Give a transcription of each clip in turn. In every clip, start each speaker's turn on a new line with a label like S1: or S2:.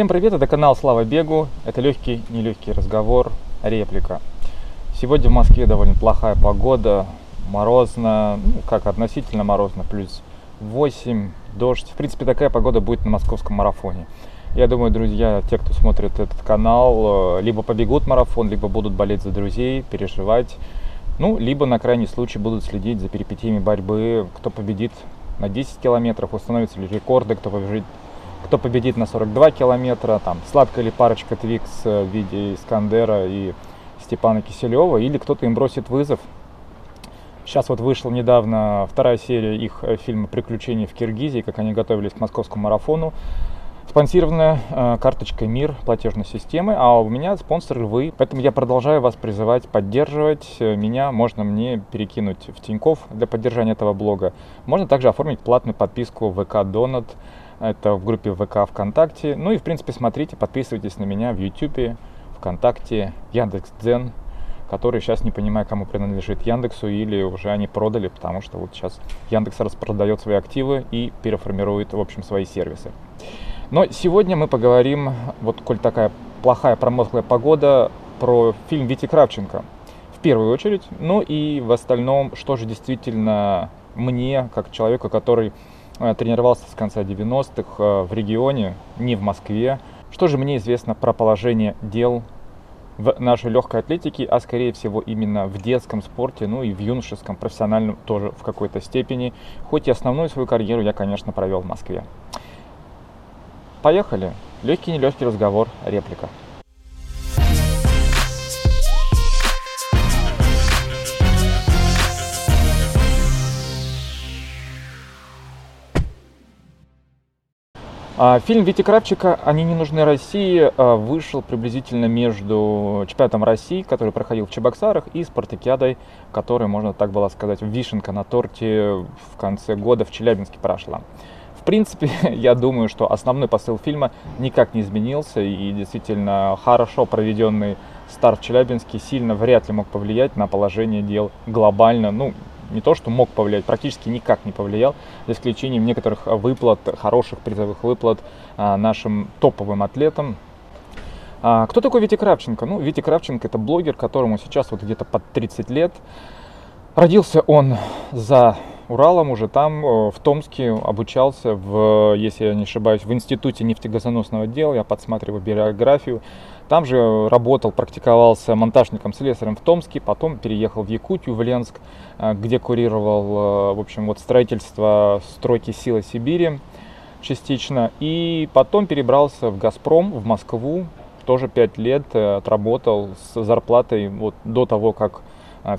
S1: Всем привет, это канал Слава Бегу. Это легкий, нелегкий разговор, реплика. Сегодня в Москве довольно плохая погода, морозно, ну как относительно морозно, плюс 8, дождь. В принципе, такая погода будет на московском марафоне. Я думаю, друзья, те, кто смотрит этот канал, э, либо побегут марафон, либо будут болеть за друзей, переживать, ну, либо на крайний случай будут следить за перипетиями борьбы, кто победит на 10 километров, установятся ли рекорды, кто побежит кто победит на 42 километра, там, сладкая ли парочка Твикс э, в виде Искандера и Степана Киселева, или кто-то им бросит вызов. Сейчас вот вышла недавно вторая серия их э, фильма «Приключения в Киргизии», как они готовились к московскому марафону. Спонсированная э, карточкой МИР платежной системы, а у меня спонсоры вы. Поэтому я продолжаю вас призывать поддерживать э, меня. Можно мне перекинуть в Тиньков для поддержания этого блога. Можно также оформить платную подписку в ВК Донат. Это в группе ВК ВКонтакте. Ну и, в принципе, смотрите, подписывайтесь на меня в YouTube, ВКонтакте, Яндекс.Дзен, который сейчас не понимаю, кому принадлежит Яндексу или уже они продали, потому что вот сейчас Яндекс распродает свои активы и переформирует, в общем, свои сервисы. Но сегодня мы поговорим, вот коль такая плохая промозглая погода, про фильм Вити Кравченко в первую очередь, ну и в остальном, что же действительно мне, как человеку, который тренировался с конца 90-х э, в регионе, не в Москве. Что же мне известно про положение дел в нашей легкой атлетике, а скорее всего именно в детском спорте, ну и в юношеском, профессиональном тоже в какой-то степени. Хоть и основную свою карьеру я, конечно, провел в Москве. Поехали. Легкий нелегкий разговор, реплика. Фильм Вити Кравчика «Они не нужны России» а, вышел приблизительно между чемпионатом России, который проходил в Чебоксарах, и спартакиадой, которая, можно так было сказать, вишенка на торте в конце года в Челябинске прошла. В принципе, я думаю, что основной посыл фильма никак не изменился, и действительно хорошо проведенный старт в Челябинске сильно вряд ли мог повлиять на положение дел глобально, ну, не то, что мог повлиять, практически никак не повлиял, за исключением некоторых выплат, хороших призовых выплат а, нашим топовым атлетам. А, кто такой Витя Кравченко? Ну, Витя Кравченко это блогер, которому сейчас вот где-то под 30 лет. Родился он за Уралом, уже там, э, в Томске, обучался, в, если я не ошибаюсь, в Институте нефтегазоносного дела, я подсматриваю биографию. Там же работал, практиковался монтажником-слесарем в Томске, потом переехал в Якутию, в Ленск, э, где курировал, э, в общем, вот строительство стройки Силы Сибири частично. И потом перебрался в «Газпром», в Москву, тоже пять лет отработал с зарплатой вот до того, как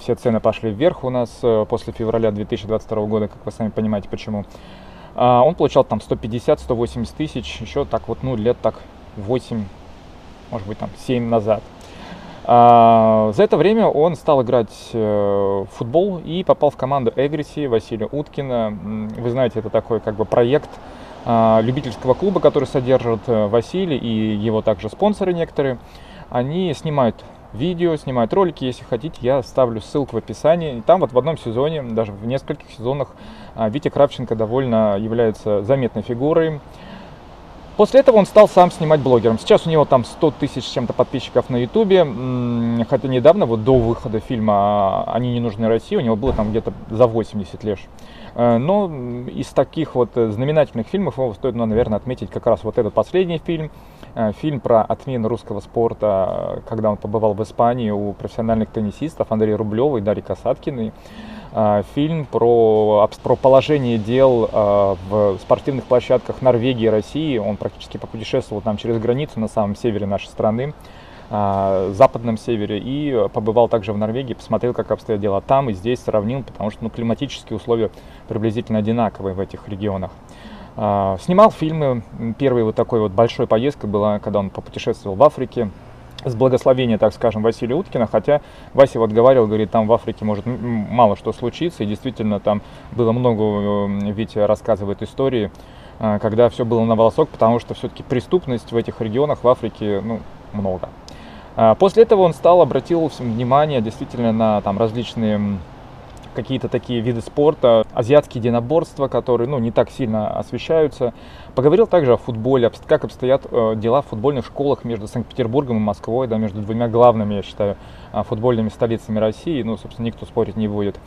S1: все цены пошли вверх у нас э, после февраля 2022 года, как вы сами понимаете почему. А, он получал там 150-180 тысяч, еще так вот, ну, лет так 8, может быть, там 7 назад. А, за это время он стал играть э, в футбол и попал в команду Эгриси Василия Уткина. Вы знаете, это такой как бы проект любительского клуба, который содержит э, Василий и его также спонсоры некоторые. Они снимают видео, снимают ролики. Если хотите, я ставлю ссылку в описании. И там вот в одном сезоне, даже в нескольких сезонах, а, Витя Кравченко довольно является заметной фигурой. После этого он стал сам снимать блогером. Сейчас у него там 100 тысяч чем-то подписчиков на ютубе. Хотя недавно, вот до выхода фильма «Они не нужны России», у него было там где-то за 80 лет. Э, но из таких вот знаменательных фильмов его стоит, ну, наверное, отметить как раз вот этот последний фильм. Э, фильм про отмену русского спорта, когда он побывал в Испании у профессиональных теннисистов Андрея Рублева и Дарьи Касаткиной. Э, фильм про, про положение дел в спортивных площадках Норвегии и России. Он практически попутешествовал там через границу на самом севере нашей страны западном севере и побывал также в Норвегии, посмотрел, как обстоят дела там и здесь, сравнил, потому что ну, климатические условия приблизительно одинаковые в этих регионах. А, снимал фильмы, первой вот такой вот большой поездкой была, когда он попутешествовал в Африке, с благословения, так скажем, Василия Уткина, хотя Вася вот говорил, говорит, там в Африке может мало что случиться, и действительно там было много, Витя рассказывает истории, а, когда все было на волосок, потому что все-таки преступность в этих регионах в Африке, ну, много. А, после этого он стал, обратил внимание действительно на там различные какие-то такие виды спорта, азиатские единоборства, которые ну, не так сильно освещаются. Поговорил также о футболе, как обстоят э, дела в футбольных школах между Санкт-Петербургом и Москвой, да, между двумя главными, я считаю, э, футбольными столицами России. Ну, собственно, никто спорить не будет.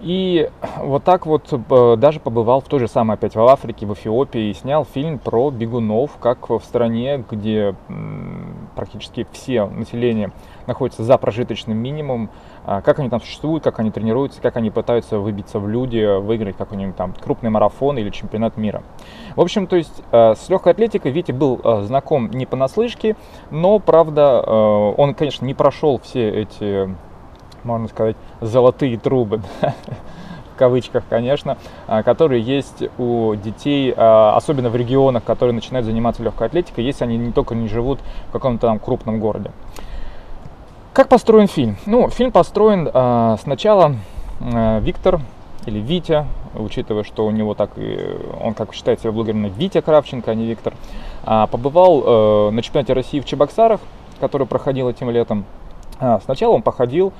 S1: И вот так вот э, даже побывал в той же самой опять в Африке, в Эфиопии, и снял фильм про бегунов, как в стране, где практически все население находится за прожиточным минимумом, как они там существуют, как они тренируются, как они пытаются выбиться в люди, выиграть какой-нибудь там крупный марафон или чемпионат мира. В общем, то есть э, с легкой атлетикой Витя был э, знаком не понаслышке, но, правда, он, конечно, не прошел все эти можно сказать, золотые трубы, в кавычках, конечно, а, которые есть у детей, а, особенно в регионах, которые начинают заниматься легкой атлетикой, если они не только не живут в каком-то там крупном городе. Как построен фильм? Ну, фильм построен э, сначала э, Виктор или Витя, учитывая, что у него так и он как считает себя блогером Витя Кравченко, а не Виктор, э, побывал э, на чемпионате России в Чебоксарах, который проходил этим летом. А, сначала он походил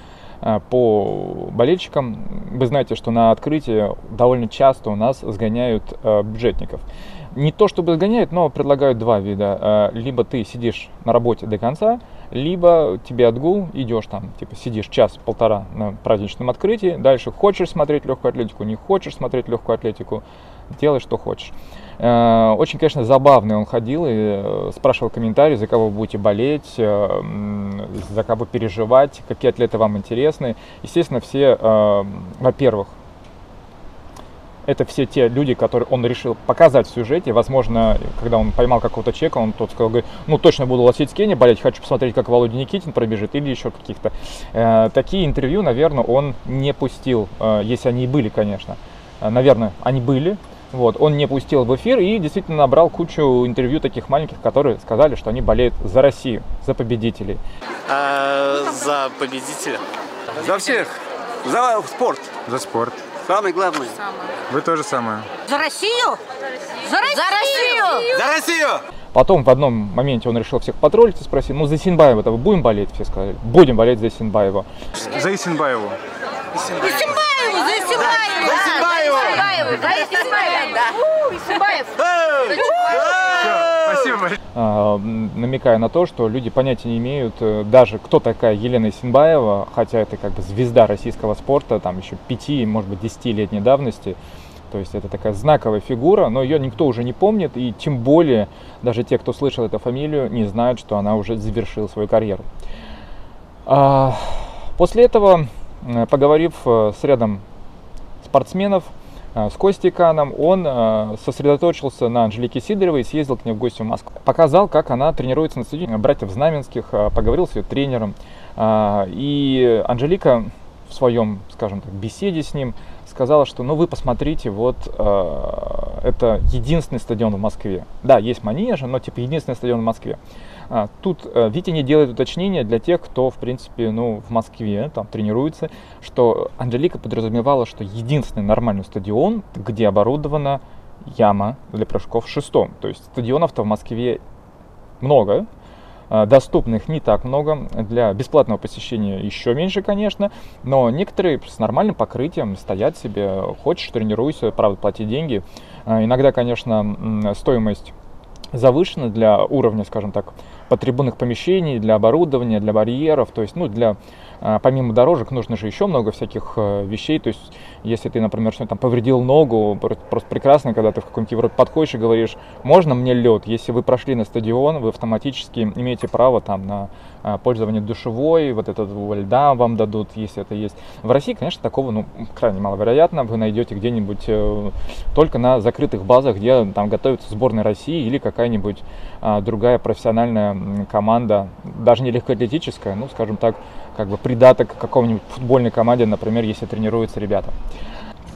S1: Э, по болельщикам. Вы знаете, что на открытие довольно часто у нас сгоняют э, бюджетников. Не то чтобы сгоняют, но предлагают два вида. Э, либо ты сидишь на работе до конца, либо тебе отгул, идешь там, типа сидишь час-полтора на праздничном открытии, дальше хочешь смотреть легкую атлетику, не хочешь смотреть легкую атлетику, делай что хочешь. Э, очень, конечно, забавный он ходил и э, спрашивал комментарии, за кого вы будете болеть, за кого переживать, какие атлеты вам интересны. Естественно, все, во-первых, это все те люди, которые он решил показать в сюжете. Возможно, когда он поймал какого-то человека, он тот сказал, говорит, ну точно буду лосить Кенни болеть, хочу посмотреть, как Володя Никитин пробежит, или еще каких-то. Э, такие интервью, наверное, он не пустил, э, если они и были, конечно. Э, наверное, они были, вот, он не пустил в эфир и действительно набрал кучу интервью таких маленьких, которые сказали, что они болеют за Россию, за победителей.
S2: А, за победителя?
S3: За всех. За спорт.
S4: За спорт.
S3: Самое главное.
S4: Вы тоже самое.
S5: За Россию? За Россию! За Россию!
S3: За Россию!
S1: Потом в одном моменте он решил всех потроллить и спросил, ну за Синбаева-то будем болеть? Все сказали, будем болеть за Синбаева.
S4: За Исинбаеву.
S5: Исинбаеву, за Исинбаеву!
S3: За Исинбаеву!
S5: За Исинбаеву, да. Исинбаев.
S4: Спасибо.
S1: А, намекая на то, что люди понятия не имеют, э, даже кто такая Елена Синбаева, хотя это как бы звезда российского спорта, там еще пяти, может быть, десятилетней давности, то есть это такая знаковая фигура, но ее никто уже не помнит, и тем более даже те, кто слышал эту фамилию, не знают, что она уже завершила свою карьеру. А, после этого, поговорив э, с рядом спортсменов, э, с Костей Каном, он сосредоточился на Анжелике Сидоровой и съездил к ней в гости в Москву. Показал, как она тренируется на стадионе братьев Знаменских, поговорил с ее тренером. И Анжелика в своем, скажем так, беседе с ним сказала, что ну вы посмотрите, вот э, это единственный стадион в Москве. Да, есть Манежа, но типа единственный стадион в Москве. А, тут э, Витя не делает уточнения для тех, кто, в принципе, ну, в Москве там тренируется, что Анжелика подразумевала, что единственный нормальный стадион, где оборудована яма для прыжков шестом. То есть стадионов-то в Москве много, а, доступных не так много, для бесплатного посещения еще меньше, конечно, но некоторые с нормальным покрытием стоят себе, хочешь тренируйся, правда, плати деньги. Иногда, конечно, стоимость завышена для уровня, скажем так, потребных помещений, для оборудования, для барьеров, то есть, ну, для а, помимо дорожек нужно же еще много всяких э, вещей. То есть, если ты, например, что там повредил ногу, просто прекрасно, когда ты в каком-нибудь Европе подходишь и говоришь, можно мне лед? Если вы прошли на стадион, вы автоматически имеете право там на а, пользование душевой, вот этот льда вам дадут, если это есть. В России, конечно, такого, ну, крайне маловероятно. Вы найдете где-нибудь э, только на закрытых базах, где там готовится сборная России или какая-нибудь другая профессиональная команда, даже не легкоатлетическая, ну, скажем так, как бы придаток к какому-нибудь футбольной команде, например, если тренируются ребята.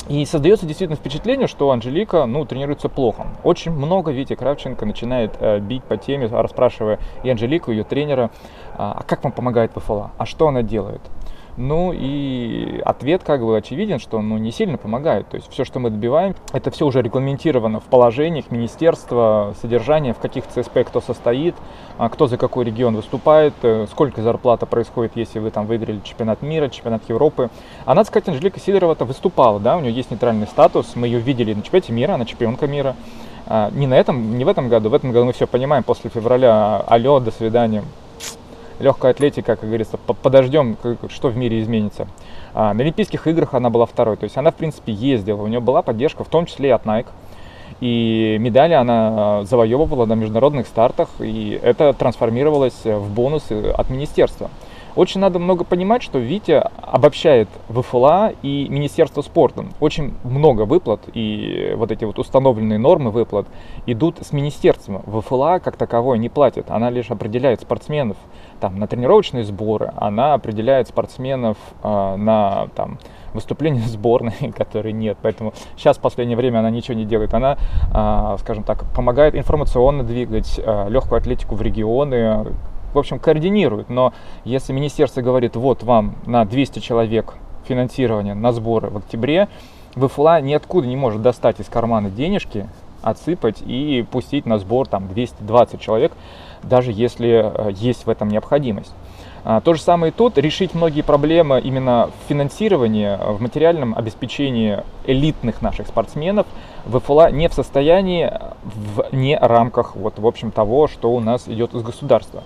S1: И создается действительно впечатление, что Анжелика, ну, тренируется плохо. Очень много Витя Кравченко начинает э, бить по теме, расспрашивая и Анжелику, ее тренера, а, а как вам помогает ПФЛА, а что она делает. Ну и ответ как бы очевиден, что ну, не сильно помогает. То есть все, что мы добиваем, это все уже регламентировано в положениях министерства, содержание, в каких ЦСП кто состоит, а кто за какой регион выступает, э, сколько зарплата происходит, если вы там выиграли чемпионат мира, чемпионат Европы. А надо сказать, Анжелика Сидорова-то выступала, да, у нее есть нейтральный статус, мы ее видели на чемпионате мира, она чемпионка мира. А, не на этом, не в этом году, в этом году мы все понимаем, после февраля, алло, до свидания, легкая атлетика, как говорится, подождем, что в мире изменится. А, на Олимпийских играх она была второй, то есть она, в принципе, ездила, у нее была поддержка, в том числе и от Nike. И медали она завоевывала на международных стартах, и это трансформировалось в бонусы от министерства. Очень надо много понимать, что Витя обобщает ВФЛА и Министерство спорта. Очень много выплат и вот эти вот установленные нормы выплат идут с министерством. ВФЛА как таковой не платит, она лишь определяет спортсменов там, на тренировочные сборы, она определяет спортсменов э, на там, выступления сборной, которой нет. Поэтому сейчас в последнее время она ничего не делает. Она, э, скажем так, помогает информационно двигать э, легкую атлетику в регионы, в общем, координирует. Но если министерство говорит, вот вам на 200 человек финансирование на сборы в октябре, ВФЛА ниоткуда не может достать из кармана денежки, отсыпать и пустить на сбор там 220 человек, даже если э, есть в этом необходимость. А, то же самое и тут. Решить многие проблемы именно в финансировании, в материальном обеспечении элитных наших спортсменов ВФЛА не в состоянии в не рамках вот, в общем, того, что у нас идет из государства.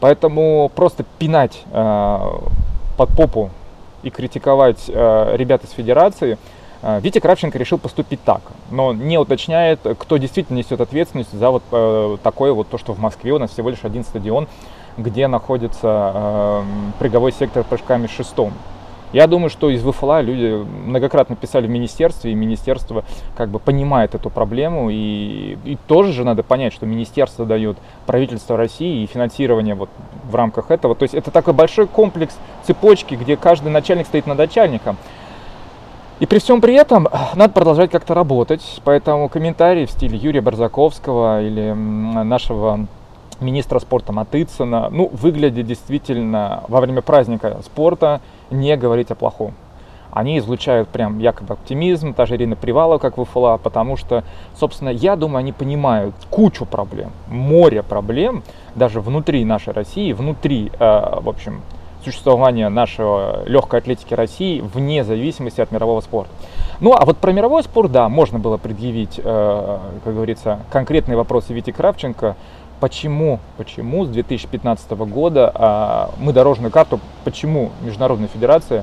S1: Поэтому просто пинать э, под попу и критиковать э, ребят из федерации, э, Витя Кравченко решил поступить так, но не уточняет, кто действительно несет ответственность за вот э, такое вот то, что в Москве у нас всего лишь один стадион, где находится э, прыговой сектор прыжками шестом. Я думаю, что из ВФЛА люди многократно писали в министерстве, и министерство как бы понимает эту проблему, и, и тоже же надо понять, что министерство дает правительство России и финансирование вот в рамках этого. То есть это такой большой комплекс цепочки, где каждый начальник стоит над начальником. И при всем при этом надо продолжать как-то работать, поэтому комментарии в стиле Юрия Барзаковского или нашего министра спорта Матыцына, ну, выглядит действительно во время праздника спорта не говорить о плохом. Они излучают прям якобы оптимизм, та же Ирина Привалова, как ВФЛА, потому что, собственно, я думаю, они понимают кучу проблем, море проблем, даже внутри нашей России, внутри, э, в общем, существования нашего легкой атлетики России вне зависимости от мирового спорта. Ну, а вот про мировой спорт, да, можно было предъявить, э, как говорится, конкретные вопросы Вити Кравченко, почему, почему с 2015 года а, мы дорожную карту, почему Международная Федерация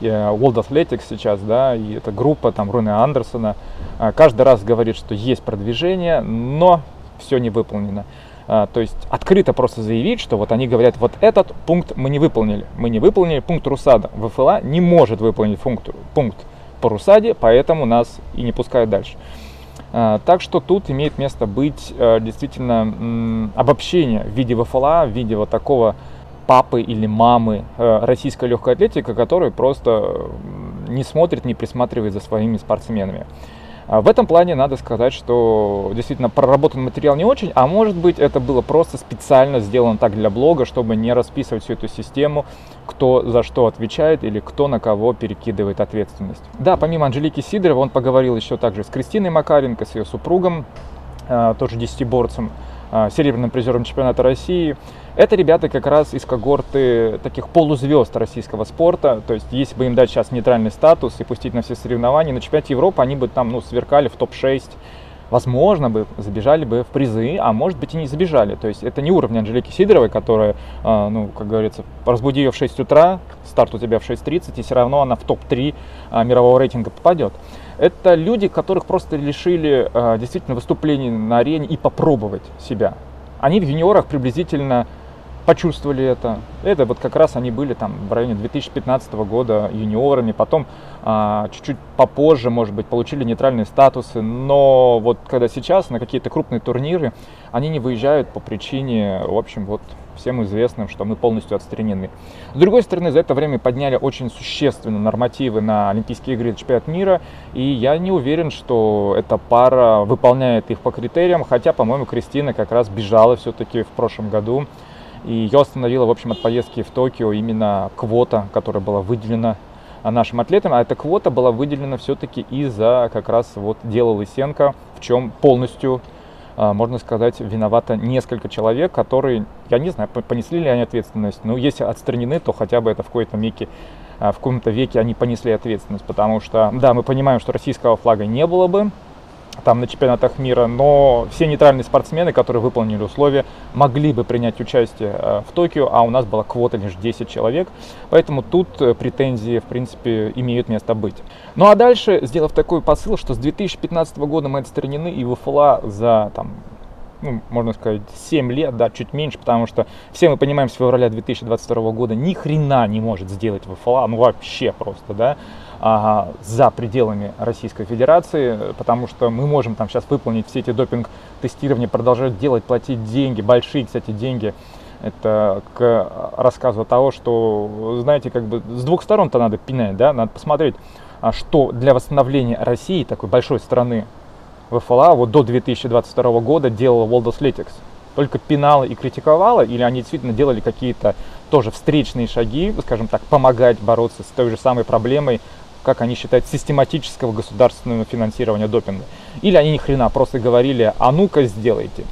S1: э, World Athletics сейчас, да, и эта группа там Руны Андерсона, а, каждый раз говорит, что есть продвижение, но все не выполнено. А, то есть открыто просто заявить, что вот они говорят, вот этот пункт мы не выполнили. Мы не выполнили пункт Русада. ВФЛА не может выполнить пункт, пункт по Русаде, поэтому нас и не пускают дальше. А, так что тут имеет место быть э, действительно обобщение в виде ВФЛА, в виде вот такого папы или мамы э, российской легкой атлетики, который просто не смотрит, не присматривает за своими спортсменами. А в этом плане надо сказать, что действительно проработан материал не очень, а может быть это было просто специально сделано так для блога, чтобы не расписывать всю эту систему, кто за что отвечает или кто на кого перекидывает ответственность. Да, помимо Анжелики Сидоровой, он поговорил еще также с Кристиной Макаренко, с ее супругом, э, тоже десятиборцем, э, серебряным призером чемпионата России. Это ребята как раз из когорты таких полузвезд российского спорта. То есть, если бы им дать сейчас нейтральный статус и пустить на все соревнования, на чемпионате Европы они бы там ну, сверкали в топ-6 возможно бы забежали бы в призы, а может быть и не забежали. То есть это не уровень Анжелики Сидоровой, которая, а, ну, как говорится, разбуди ее в 6 утра, старт у тебя в 6.30, и все равно она в топ-3 а, мирового рейтинга попадет. Это люди, которых просто лишили а, действительно выступлений на арене и попробовать себя. Они в юниорах приблизительно почувствовали это. Это вот как раз они были там в районе 2015 года юниорами, потом а, чуть-чуть попозже, может быть, получили нейтральные статусы, но вот когда сейчас на какие-то крупные турниры, они не выезжают по причине, в общем, вот всем известным, что мы полностью отстранены. С другой стороны, за это время подняли очень существенно нормативы на Олимпийские игры чемпионат мира, и я не уверен, что эта пара выполняет их по критериям, хотя, по-моему, Кристина как раз бежала все-таки в прошлом году И ее остановила, в общем, от поездки в Токио именно квота, которая была выделена нашим атлетам, а эта квота была выделена все-таки из-за как раз вот дела Лысенко, в чем полностью, а, можно сказать, виновато несколько человек, которые, я не знаю, понесли ли они ответственность, но если отстранены, то хотя бы это в какой-то веке а, в каком-то веке они понесли ответственность, потому что, да, мы понимаем, что российского флага не было бы, там на чемпионатах мира, но все нейтральные спортсмены, которые выполнили условия, могли бы принять участие э, в Токио, а у нас была квота лишь 10 человек, поэтому тут э, претензии, в принципе, имеют место быть. Ну а дальше, сделав такой посыл, что с 2015 года мы отстранены и ВФЛА за там, ну, можно сказать, 7 лет, да, чуть меньше, потому что все мы понимаем, с февраля 2022 года ни хрена не может сделать ВФЛА, ну вообще просто, да, за пределами Российской Федерации, потому что мы можем там сейчас выполнить все эти допинг-тестирования, продолжать делать, платить деньги, большие, кстати, деньги. Это к рассказу того, что, знаете, как бы с двух сторон-то надо пинать, да, надо посмотреть, а что для восстановления России, такой большой страны, ВФЛА вот до 2022 года делала World Athletics? Только пинала и критиковала, или они действительно делали какие-то тоже встречные шаги, скажем так, помогать бороться с той же самой проблемой, как они считают, систематического государственного финансирования допинга. Или они ни хрена просто говорили, а ну-ка сделайте.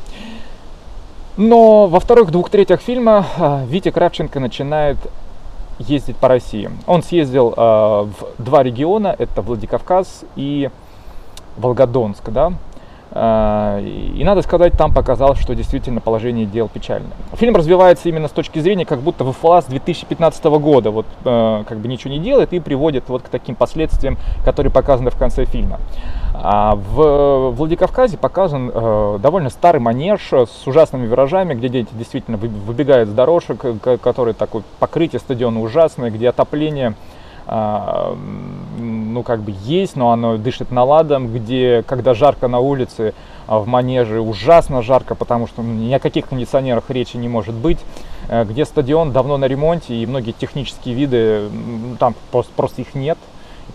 S1: Но во вторых двух третьих фильма а, Витя Кравченко начинает ездить по России. Он съездил э, в два региона, это Владикавказ и Волгодонск, да, и надо сказать, там показалось, что действительно положение дел печальное. Фильм развивается именно с точки зрения, как будто ВФЛА с 2015 года вот э, как бы ничего не делает и приводит вот к таким последствиям, которые показаны в конце фильма. А в Владикавказе показан э, довольно старый манеж с ужасными виражами, где дети действительно выбегают с дорожек, которые такое покрытие стадиона ужасное, где отопление а, ну, как бы есть, но оно дышит наладом, где, когда жарко на улице, а в манеже ужасно жарко, потому что ни о каких кондиционерах речи не может быть, э, где стадион давно на ремонте, и многие технические виды, там просто, просто их нет,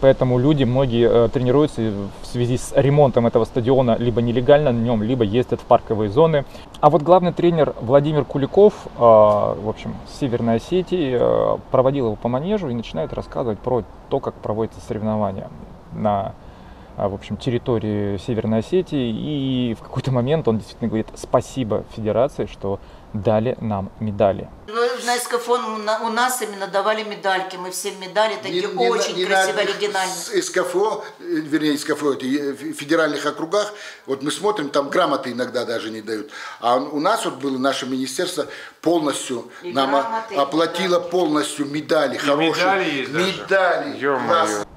S1: Поэтому люди, многие э, тренируются в связи с ремонтом этого стадиона либо нелегально на нем, либо ездят в парковые зоны. А вот главный тренер Владимир Куликов, э, в общем, Северной Осетии, э, проводил его по манежу и начинает рассказывать про то, как проводятся соревнования на в общем, территории Северной Осетии. И в какой-то момент он действительно говорит спасибо Федерации, что дали нам медали.
S5: На эскафон у нас именно давали медальки, мы все медали такие не, очень не красиво, оригинальные. С
S6: эскафо, э, вернее эскафо, это в федеральных округах, вот мы смотрим, там грамоты иногда даже не дают. А у нас вот было наше министерство полностью и нам грамоты, оплатило да. полностью медали, и хорошие.
S4: Медали есть
S6: Медали.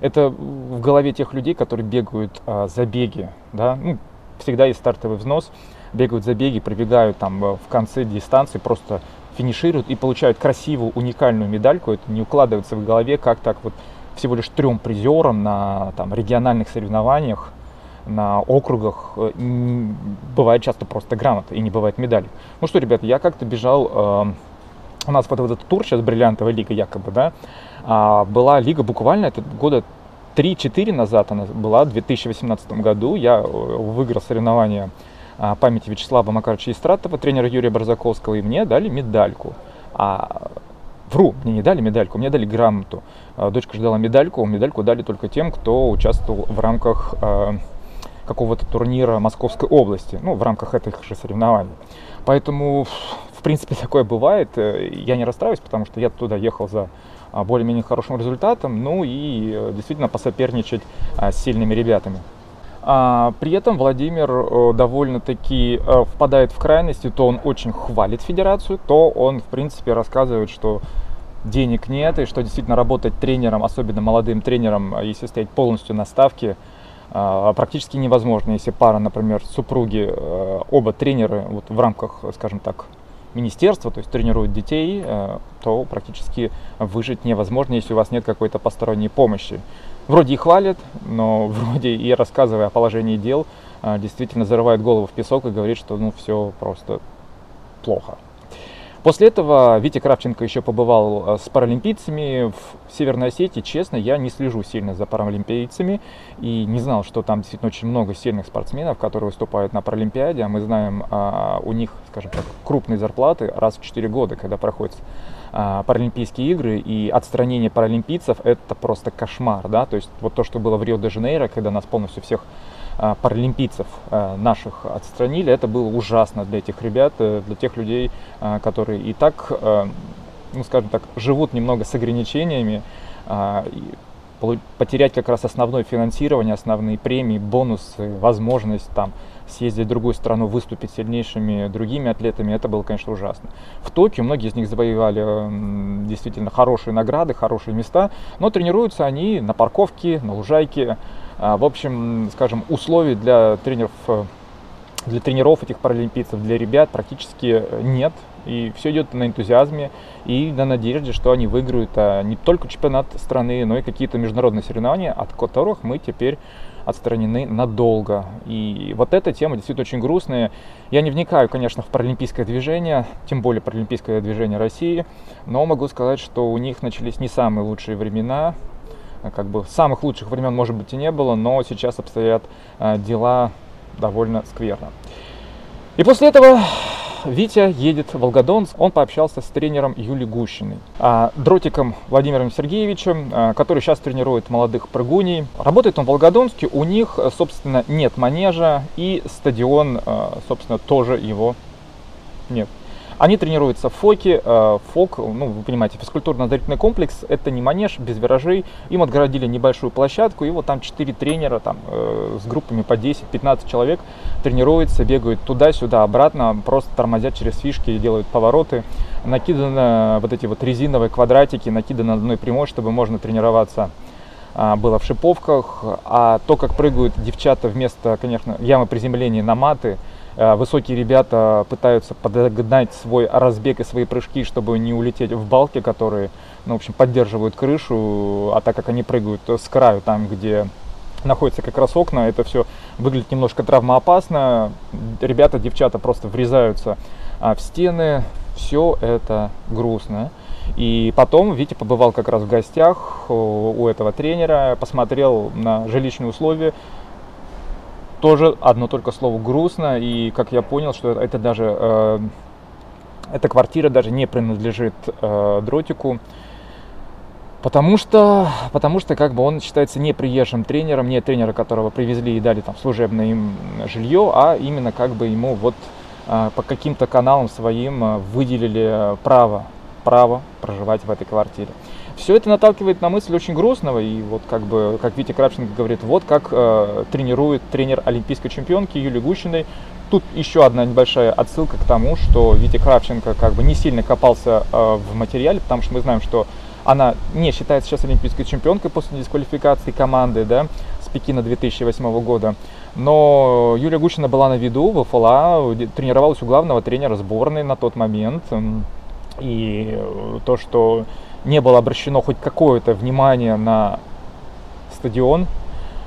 S1: Это в голове тех людей, которые бегают а, забеги, да, ну, всегда есть стартовый взнос бегают забеги, пробегают там э, в конце дистанции, просто финишируют и получают красивую, уникальную медальку. Это не укладывается в голове, как так вот всего лишь трем призерам на там, региональных соревнованиях, на округах э, бывает часто просто грамота и не бывает медалей. Ну что, ребята, я как-то бежал, э, у нас вот, этот тур сейчас, бриллиантовая лига якобы, да, а была лига буквально, это года 3-4 назад она была, в 2018 году я э, выиграл соревнования а, памяти Вячеслава Макаровича Истратова, тренера Юрия Барзаковского, и мне дали медальку. А Вру, мне не дали медальку, мне дали грамоту. А, дочка ждала медальку, медальку дали только тем, кто участвовал в рамках э, какого-то турнира Московской области, ну, в рамках этих же соревнований. Поэтому, в принципе, такое бывает. Э, я не расстраиваюсь, потому что я туда ехал за более-менее хорошим результатом, ну и э, действительно посоперничать с сильными ребятами. А, при этом Владимир э, довольно-таки э, впадает в крайности, то он очень хвалит федерацию, то он, в принципе, рассказывает, что денег нет, и что действительно работать тренером, особенно молодым тренером, если стоять полностью на ставке, практически невозможно. Если пара, например, супруги, оба тренеры вот в рамках, скажем так, министерства, то есть тренируют детей, то практически выжить невозможно, если у вас нет какой-то посторонней помощи вроде и хвалит, но вроде и рассказывая о положении дел, а, действительно зарывает голову в песок и говорит, что ну все просто плохо. После этого Витя Кравченко еще побывал с паралимпийцами в Северной Осетии. Честно, я не слежу сильно за паралимпийцами и не знал, что там действительно очень много сильных спортсменов, которые выступают на Паралимпиаде. А мы знаем, у них, скажем так, крупные зарплаты раз в 4 года, когда проходят а, Паралимпийские игры и отстранение паралимпийцев это просто кошмар, да, то есть вот то, что было в Рио-де-Жанейро, когда нас полностью всех а, паралимпийцев а, наших отстранили, это было ужасно для этих ребят, э, для тех людей, которые и так, ну скажем так, живут немного с ограничениями, потерять как раз основное финансирование, основные премии, бонусы, возможность там съездить в другую страну, выступить сильнейшими другими атлетами, это было, конечно, ужасно. В Токио многие из них завоевали действительно хорошие награды, хорошие места, но тренируются они на парковке, на лужайке. А, в общем, скажем, условий для тренеров э, для тренеров этих паралимпийцев, для ребят практически нет. И все идет на энтузиазме и на надежде, что они выиграют а, не только чемпионат страны, но и какие-то международные соревнования, от которых мы теперь отстранены надолго. И вот эта тема действительно очень грустная. Я не вникаю, конечно, в паралимпийское движение, тем более паралимпийское движение России, но могу сказать, что у них начались не самые лучшие времена. Как бы самых лучших времен, может быть, и не было, но сейчас обстоят а, дела довольно скверно. И после этого Витя едет в Волгодонск, он пообщался с тренером Юлией Гущиной, а, дротиком Владимиром Сергеевичем, а, который сейчас тренирует молодых прыгуней. Работает он в Волгодонске, у них, собственно, нет манежа и стадион, а, собственно, тоже его нет. Они тренируются в ФОКе. Э, ФОК, ну, вы понимаете, физкультурно-оздоровительный комплекс, это не манеж, без виражей. Им отгородили небольшую площадку, и вот там 4 тренера там, э, с группами по 10-15 человек тренируются, бегают туда-сюда, обратно, просто тормозят через фишки, делают повороты. Накиданы вот эти вот резиновые квадратики, накиданы на одной прямой, чтобы можно тренироваться а, было в шиповках, а то, как прыгают девчата вместо, конечно, ямы приземления на маты, высокие ребята пытаются подогнать свой разбег и свои прыжки, чтобы не улететь в балки, которые, ну, в общем, поддерживают крышу, а так как они прыгают с краю, там, где находятся как раз окна, это все выглядит немножко травмоопасно. Ребята, девчата просто врезаются а, в стены, все это грустно. И потом Витя побывал как раз в гостях у этого тренера, посмотрел на жилищные условия, тоже одно только слово грустно, и как я понял, что это даже, э, эта квартира даже не принадлежит э, Дротику, потому что, потому что как бы он считается не приезжим тренером, не тренера, которого привезли и дали там служебное им жилье, а именно как бы ему вот э, по каким-то каналам своим э, выделили право, право проживать в этой квартире. Все это наталкивает на мысль очень грустного, и вот как бы, как Витя Крапченко говорит, вот как э, тренирует тренер олимпийской чемпионки Юлии Гущиной. Тут еще одна небольшая отсылка к тому, что Витя Кравченко как бы не сильно копался э, в материале, потому что мы знаем, что она не считается сейчас олимпийской чемпионкой после дисквалификации команды, да, с Пекина 2008 года. Но Юлия Гущина была на виду в ФЛА, тренировалась у главного тренера сборной на тот момент. И то, что не было обращено хоть какое-то внимание на стадион,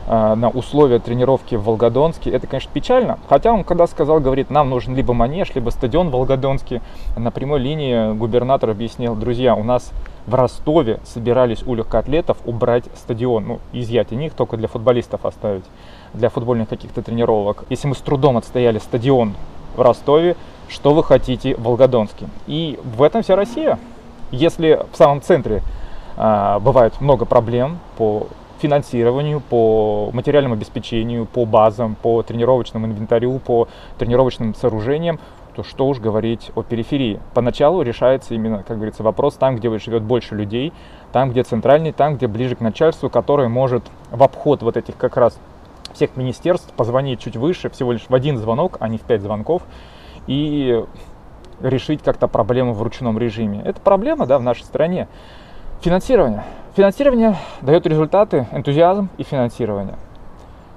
S1: э, на условия тренировки в Волгодонске, это, конечно, печально. Хотя он когда сказал, говорит, нам нужен либо манеж, либо стадион в Волгодонске, на прямой линии губернатор объяснил, друзья, у нас в Ростове собирались у легкоатлетов убрать стадион, ну, изъять у них, только для футболистов оставить, для футбольных каких-то тренировок. Если мы с трудом отстояли стадион в Ростове, что вы хотите в Волгодонске? И в этом вся Россия. Если в самом центре а, бывает много проблем по финансированию, по материальному обеспечению, по базам, по тренировочному инвентарю, по тренировочным сооружениям, то что уж говорить о периферии. Поначалу решается именно, как говорится, вопрос там, где живет больше людей, там, где центральный, там, где ближе к начальству, которое может в обход вот этих как раз всех министерств позвонить чуть выше, всего лишь в один звонок, а не в пять звонков, и решить как-то проблему в ручном режиме. Это проблема да, в нашей стране. Финансирование. Финансирование дает результаты, энтузиазм и финансирование.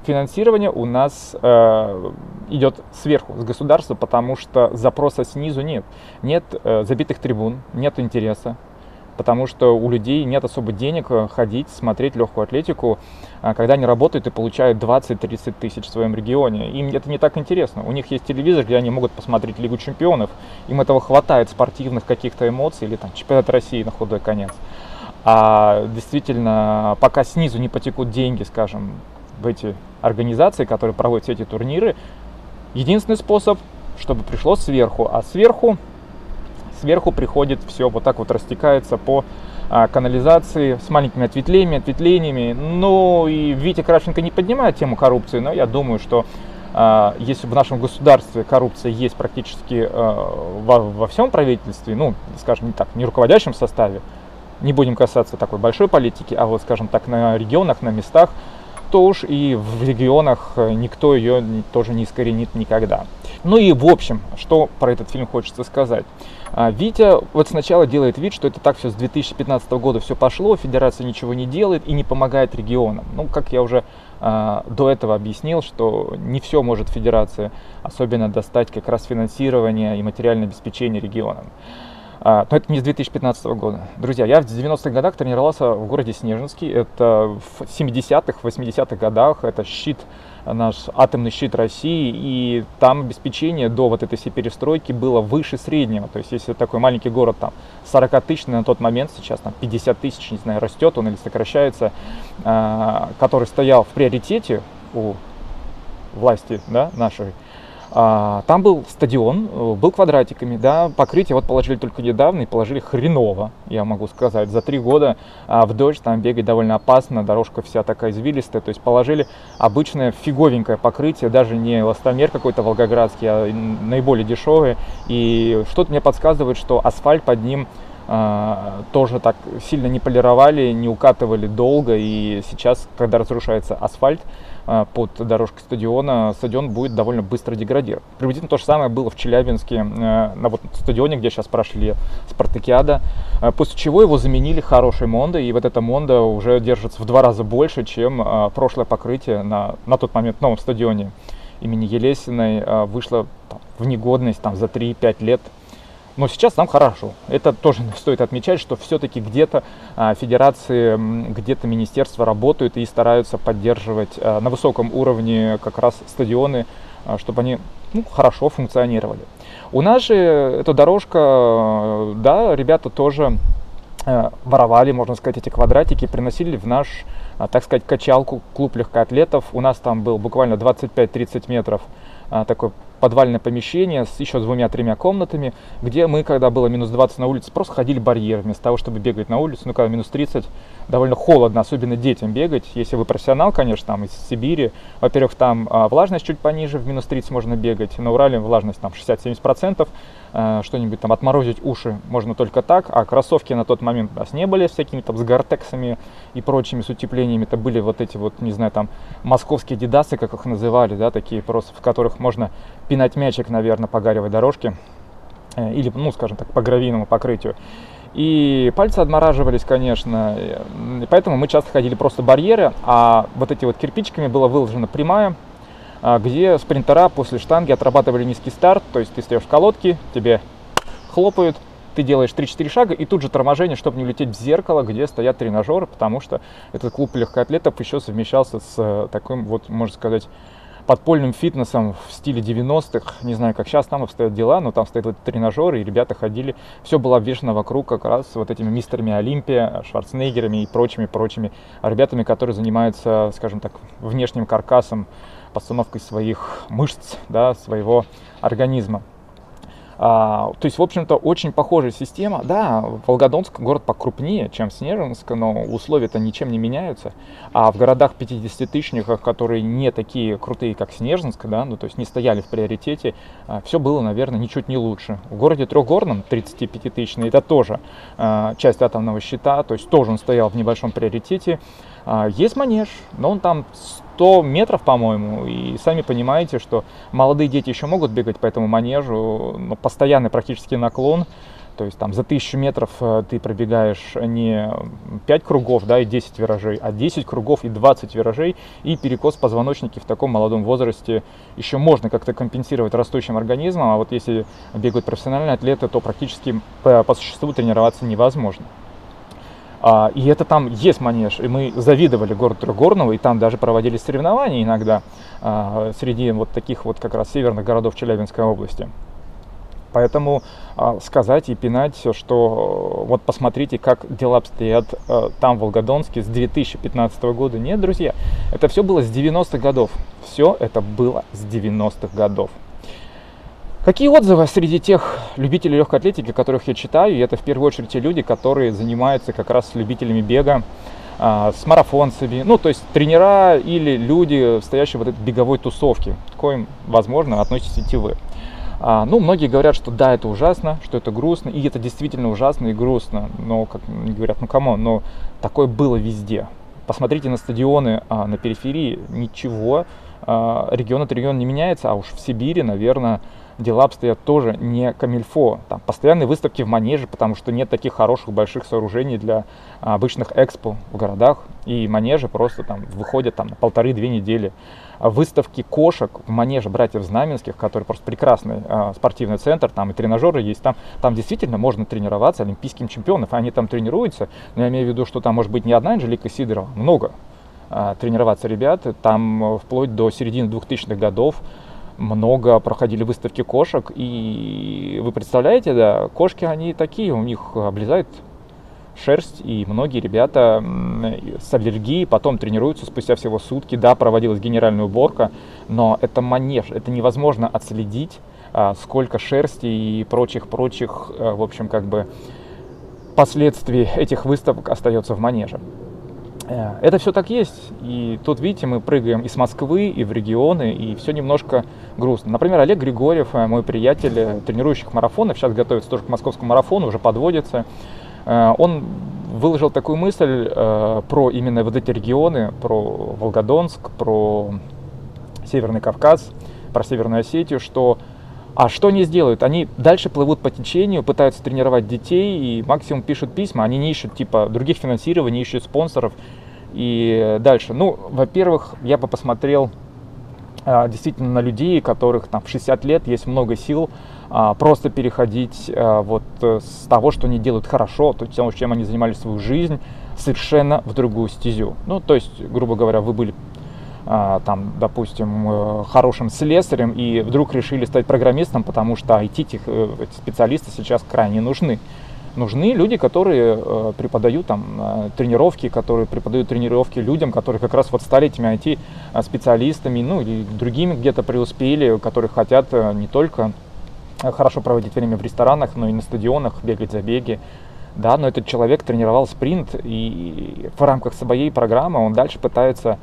S1: Финансирование у нас э, идет сверху, с государства, потому что запроса снизу нет. Нет э, забитых трибун, нет интереса. Потому что у людей нет особо денег э, ходить, смотреть легкую атлетику, а, когда они работают и получают 20-30 тысяч в своем регионе. Им это не так интересно. У них есть телевизор, где они могут посмотреть Лигу чемпионов. Им этого хватает спортивных каких-то эмоций или там чемпионат России на худой конец. А действительно, пока снизу не потекут деньги, скажем, в эти организации, которые проводят все эти турниры, единственный способ, чтобы пришло сверху. А сверху, сверху приходит все вот так вот растекается по а, канализации с маленькими ответвлениями, ответвлениями. Ну и Витя Кравченко не поднимает тему коррупции, но я думаю, что а, если в нашем государстве коррупция есть практически а, во, во всем правительстве, ну, скажем, так, не руководящем составе, не будем касаться такой большой политики, а вот, скажем так, на регионах, на местах, то уж и в регионах никто ее тоже не искоренит никогда. Ну и в общем, что про этот фильм хочется сказать. А, Витя вот сначала делает вид, что это так все с 2015 года все пошло, федерация ничего не делает и не помогает регионам. Ну, как я уже а, до этого объяснил, что не все может федерация особенно достать как раз финансирование и материальное обеспечение регионам. А, но это не с 2015 года. Друзья, я в 90-х годах тренировался в городе Снежинский. Это в 70-х, 80-х годах. Это щит наш атомный щит России, и там обеспечение до вот этой всей перестройки было выше среднего. То есть если такой маленький город там 40 тысяч на тот момент, сейчас там 50 тысяч, не знаю, растет он или сокращается, э, который стоял в приоритете у власти да, нашей, а, там был стадион, э, был квадратиками, да, покрытие вот положили только недавно и положили хреново, я могу сказать. За три года а, в дождь там бегать довольно опасно, дорожка вся такая извилистая, то есть положили обычное фиговенькое покрытие, даже не ластомер какой-то волгоградский, а наиболее дешевый. И что-то мне подсказывает, что асфальт под ним тоже так сильно не полировали, не укатывали долго, и сейчас, когда разрушается асфальт, а, под дорожкой стадиона, стадион будет довольно быстро деградировать. Приблизительно то же самое было в Челябинске, э, на вот стадионе, где сейчас прошли Спартакиада, э, после чего его заменили хорошей Мондой, и вот эта Монда уже держится в два раза больше, чем э, прошлое покрытие на, на тот момент новом стадионе имени Елесиной вышло в негодность там, за 3-5 лет но сейчас нам хорошо. Это тоже стоит отмечать, что все-таки где-то а, федерации, где-то министерства работают и стараются поддерживать а, на высоком уровне как раз стадионы, а, чтобы они ну, хорошо функционировали. У нас же эта дорожка, да, ребята тоже воровали, можно сказать, эти квадратики, приносили в наш, так сказать, качалку, клуб легкоатлетов. У нас там был буквально 25-30 метров такой подвальное помещение с еще двумя-тремя комнатами, где мы, когда было минус 20 на улице, просто ходили барьер вместо того, чтобы бегать на улицу. Ну, когда минус 30, довольно холодно, особенно детям бегать. Если вы профессионал, конечно, там из Сибири, во-первых, там а, влажность чуть пониже, в минус 30 можно бегать. На Урале влажность там 60-70%. А, что-нибудь там отморозить уши можно только так, а кроссовки на тот момент у нас не были всякими там с гортексами и прочими с утеплениями, это были вот эти вот, не знаю, там московские дидасы, как их называли, да, такие просто, в которых можно пинать мячик, наверное, по гаревой дорожке, э, или, ну, скажем так, по гравийному покрытию. И пальцы отмораживались, конечно, и поэтому мы часто ходили просто барьеры, а вот эти вот кирпичиками была выложена прямая, а, где спринтера после штанги отрабатывали низкий старт, то есть ты стоишь в колодке, тебе хлопают, ты делаешь 3-4 шага и тут же торможение, чтобы не улететь в зеркало, где стоят тренажеры, потому что этот клуб легкоатлетов еще совмещался с э, таким вот, можно сказать, подпольным фитнесом в стиле 90-х. Не знаю, как сейчас там обстоят дела, но там стоят вот тренажеры, и ребята ходили. Все было обвешено вокруг как раз вот этими мистерами Олимпия, Шварценеггерами и прочими-прочими ребятами, которые занимаются, скажем так, внешним каркасом, постановкой своих мышц, да, своего организма. А, то есть, в общем-то, очень похожая система. Да, Волгодонск город покрупнее, чем Снежинск, но условия-то ничем не меняются. А в городах 50-тысячниках, которые не такие крутые, как Снежинск, да, ну то есть не стояли в приоритете, а, все было, наверное, ничуть не лучше. В городе Трехгорном, 35-тысячный, это тоже а, часть атомного щита, то есть тоже он стоял в небольшом приоритете. Есть манеж, но он там 100 метров, по-моему, и сами понимаете, что молодые дети еще могут бегать по этому манежу, но постоянный практически наклон, то есть там за 1000 метров э, ты пробегаешь не 5 кругов, да, и 10 виражей, а 10 кругов и 20 виражей, и перекос позвоночники в таком молодом возрасте еще можно как-то компенсировать растущим организмом, а вот если бегают профессиональные атлеты, то практически по, по существу тренироваться невозможно. А, и это там есть манеж. И мы завидовали городу Трехгорного, и там даже проводились соревнования иногда а, среди вот таких вот как раз северных городов Челябинской области. Поэтому э, сказать и пинать, что вот посмотрите, как дела обстоят там, в Волгодонске, с 2015 года. Нет, друзья, это все было с 90-х годов. Все это было с 90-х годов. Какие отзывы среди тех любителей легкой атлетики, которых я читаю? И это в первую очередь те люди, которые занимаются как раз с любителями бега, а, с марафонцами, ну, то есть тренера или люди, стоящие в этой беговой тусовке, к коим, возможно, относитесь и вы. А, ну, многие говорят, что да, это ужасно, что это грустно, и это действительно ужасно и грустно, но, как говорят, ну, кому, но такое было везде. Посмотрите на стадионы а, на периферии, ничего, а, регион от региона не меняется, а уж в Сибири, наверное, дела обстоят тоже не камильфо. Там постоянные выставки в манеже, потому что нет таких хороших больших сооружений для обычных экспо в городах. И манежи просто там выходят там на полторы-две недели. А выставки кошек в манеже братьев Знаменских, который просто прекрасный э, спортивный центр, там и тренажеры есть, там, там действительно можно тренироваться олимпийским чемпионам, они там тренируются, но я имею в виду, что там может быть не одна Анжелика Сидорова, много тренироваться ребят, там вплоть до середины 2000-х годов много проходили выставки кошек, и вы представляете, да, кошки, они такие, у них облезает шерсть, и многие ребята с аллергией потом тренируются спустя всего сутки. Да, проводилась генеральная уборка, но это манеж, это невозможно отследить, а, сколько шерсти и прочих-прочих, а, в общем, как бы последствий этих выставок остается в манеже. Э, это все так есть. И тут, видите, мы прыгаем из Москвы, и в регионы, и все немножко грустно. Например, Олег Григорьев, э, мой приятель, э, тренирующих марафонов, сейчас готовится тоже к московскому марафону, уже подводится. Он выложил такую мысль про именно вот эти регионы, про Волгодонск, про Северный Кавказ, про Северную Осетию, что а что они сделают? Они дальше плывут по течению, пытаются тренировать детей и максимум пишут письма. Они не ищут типа других финансирований, не ищут спонсоров и дальше. Ну, во-первых, я бы посмотрел а, действительно на людей, которых там в 60 лет есть много сил а, просто переходить а, вот э, с того, что они делают хорошо, то есть чем они занимались свою жизнь, совершенно в другую стезю. Ну, то есть, грубо говоря, вы были а, там, допустим, э, хорошим слесарем и вдруг решили стать программистом, потому что IT-специалисты э, сейчас крайне нужны. Нужны люди, которые э, преподают там тренировки, которые преподают тренировки людям, которые как раз вот стали этими IT-специалистами, ну или другими где-то преуспели, которые хотят не только хорошо проводить время в ресторанах, но и на стадионах, бегать забеги, да, но этот человек тренировал спринт, и в рамках своей программы он дальше пытается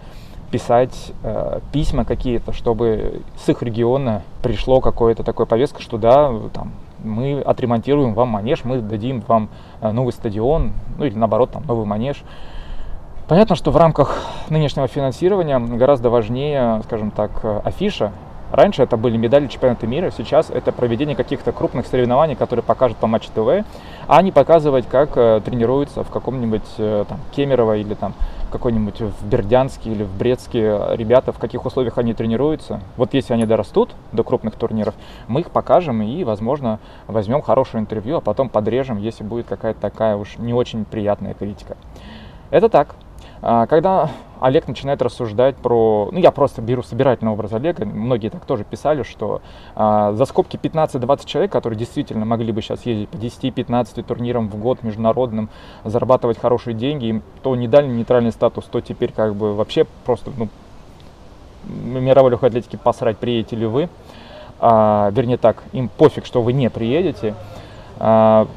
S1: писать э, письма какие-то, чтобы с их региона пришло какое-то такое повестка, что да, там, мы отремонтируем вам манеж, мы дадим вам э, новый стадион, ну или наоборот, там, новый манеж. Понятно, что в рамках нынешнего финансирования гораздо важнее, скажем так, э, афиша. Раньше это были медали чемпионата мира, сейчас это проведение каких-то крупных соревнований, которые покажут по Матч ТВ, а не показывать, как э, тренируются в каком-нибудь э, там Кемерово или там какой-нибудь в Бердянске или в Брестске ребята, в каких условиях они тренируются. Вот если они дорастут до крупных турниров, мы их покажем и, возможно, возьмем хорошее интервью, а потом подрежем, если будет какая-то такая уж не очень приятная критика. Это так. А, когда Олег начинает рассуждать про... Ну, я просто беру собирательный образ Олега. Многие так тоже писали, что а, за скобки 15-20 человек, которые действительно могли бы сейчас ездить по 10-15 турнирам в год международным, зарабатывать хорошие деньги, им то не дали нейтральный статус, то теперь как бы вообще просто, ну, мировой легкой атлетики посрать, приедете ли вы. А, вернее так, им пофиг, что вы не приедете. А,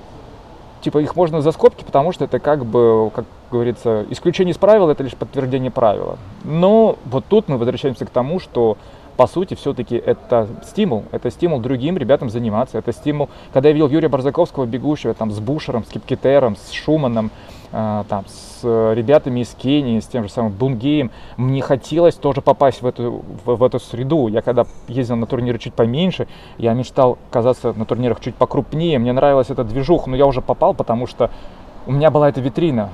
S1: типа их можно за скобки, потому что это как бы, как говорится, исключение из правил это лишь подтверждение правила. Но вот тут мы возвращаемся к тому, что по сути, все-таки это стимул. Это стимул другим ребятам заниматься. Это стимул, когда я видел Юрия Барзаковского, бегущего там с Бушером, с Кипкетером, с Шуманом, э, там, с ребятами из Кении, с тем же самым Бунгеем, мне хотелось тоже попасть в эту, в, в эту среду. Я когда ездил на турниры чуть поменьше, я мечтал казаться на турнирах чуть покрупнее. Мне нравилась эта движуха, но я уже попал, потому что у меня была эта витрина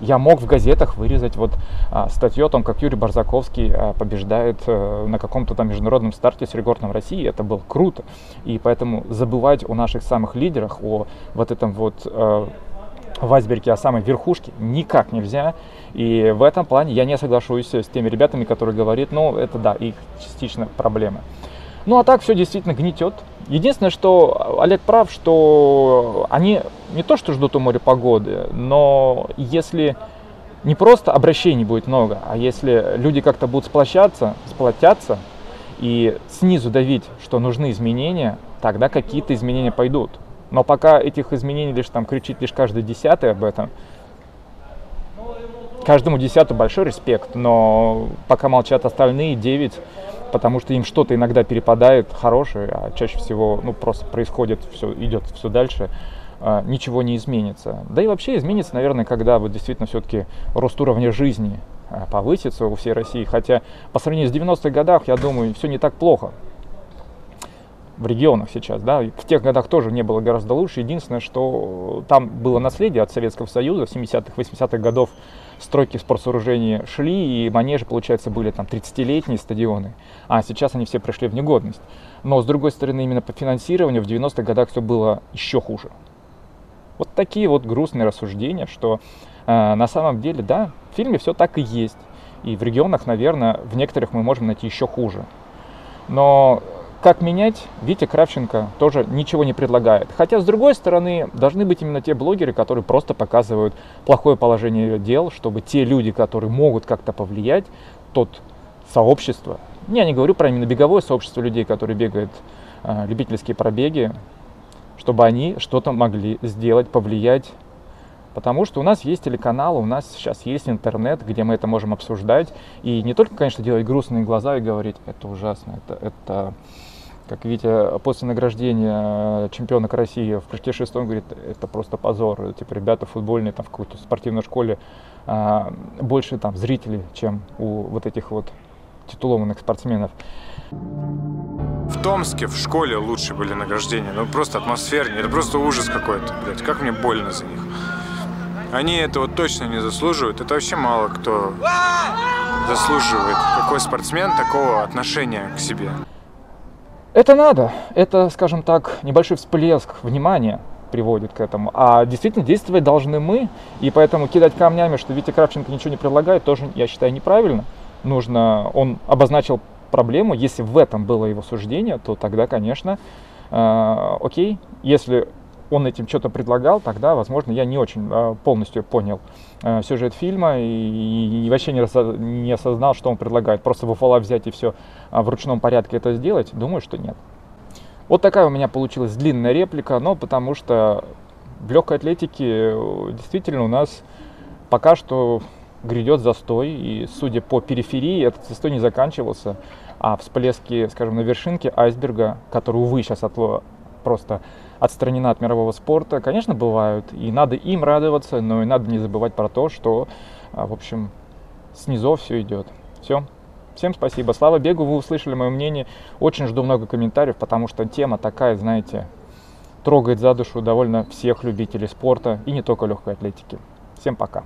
S1: я мог в газетах вырезать вот а, статью о том, как Юрий Барзаковский а, побеждает а, на каком-то там международном старте с рекордом России. Это было круто. И поэтому забывать о наших самых лидерах, о вот этом вот а, в а самой верхушке никак нельзя. И в этом плане я не соглашусь с теми ребятами, которые говорят, ну, это да, их частично проблемы. Ну, а так все действительно гнетет. Единственное, что Олег прав, что они не то что ждут у моря погоды, но если не просто обращений будет много, а если люди как-то будут сплощаться, сплотятся и снизу давить, что нужны изменения, тогда какие-то изменения пойдут. Но пока этих изменений лишь там кричит лишь каждый десятый об этом, каждому десяту большой респект, но пока молчат остальные девять, потому что им что-то иногда перепадает хорошее, а чаще всего ну, просто происходит, все идет все дальше, а, ничего не изменится. Да и вообще изменится, наверное, когда вот действительно все-таки рост уровня жизни а, повысится у всей России. Хотя по сравнению с 90-х годах, я думаю, все не так плохо в регионах сейчас, да, в тех годах тоже не было гораздо лучше. Единственное, что там было наследие от Советского Союза, 70-х, 80-х годов стройки спортсооружений шли, и манежи, получается, были там 30-летние стадионы, а сейчас они все пришли в негодность. Но, с другой стороны, именно по финансированию в 90-х годах все было еще хуже. Вот такие вот грустные рассуждения, что э, на самом деле, да, в фильме все так и есть. И в регионах, наверное, в некоторых мы можем найти еще хуже. Но как менять, Витя Кравченко тоже ничего не предлагает. Хотя, с другой стороны, должны быть именно те блогеры, которые просто показывают плохое положение дел, чтобы те люди, которые могут как-то повлиять, тот сообщество, я не говорю про именно беговое сообщество людей, которые бегают э, любительские пробеги, чтобы они что-то могли сделать, повлиять. Потому что у нас есть телеканал, у нас сейчас есть интернет, где мы это можем обсуждать. И не только, конечно, делать грустные глаза и говорить, это ужасно, это, это как Витя после награждения чемпионок России в прыжке шестом говорит, это просто позор. Типа ребята футбольные там в какой-то спортивной школе а, больше там зрителей, чем у вот этих вот титулованных спортсменов.
S4: В Томске в школе лучше были награждения, ну просто атмосфернее, это просто ужас какой-то, блядь, как мне больно за них. Они этого точно не заслуживают, это вообще мало кто заслуживает. Какой спортсмен такого отношения к себе?
S1: Это надо, это, скажем так, небольшой всплеск внимания приводит к этому. А действительно действовать должны мы, и поэтому кидать камнями, что Витя Кравченко ничего не предлагает, тоже, я считаю, неправильно. Нужно, он обозначил проблему, если в этом было его суждение, то тогда, конечно, э, окей, если он этим что-то предлагал, тогда, возможно, я не очень э, полностью понял э, сюжет фильма и, и вообще не, не осознал, что он предлагает. Просто в УФЛА взять и все э, в ручном порядке это сделать, думаю, что нет. Вот такая у меня получилась длинная реплика, но потому что в легкой атлетике э, действительно у нас пока что грядет застой, и судя по периферии, этот застой не заканчивался, а всплески, скажем, на вершинке айсберга, который, увы, сейчас от, просто отстранена от мирового спорта, конечно, бывают, и надо им радоваться, но и надо не забывать про то, что, а, в общем, снизу все идет. Все. Всем спасибо. Слава бегу, вы услышали мое мнение. Очень жду много комментариев, потому что тема такая, знаете, трогает за душу довольно всех любителей спорта и не только легкой атлетики. Всем пока.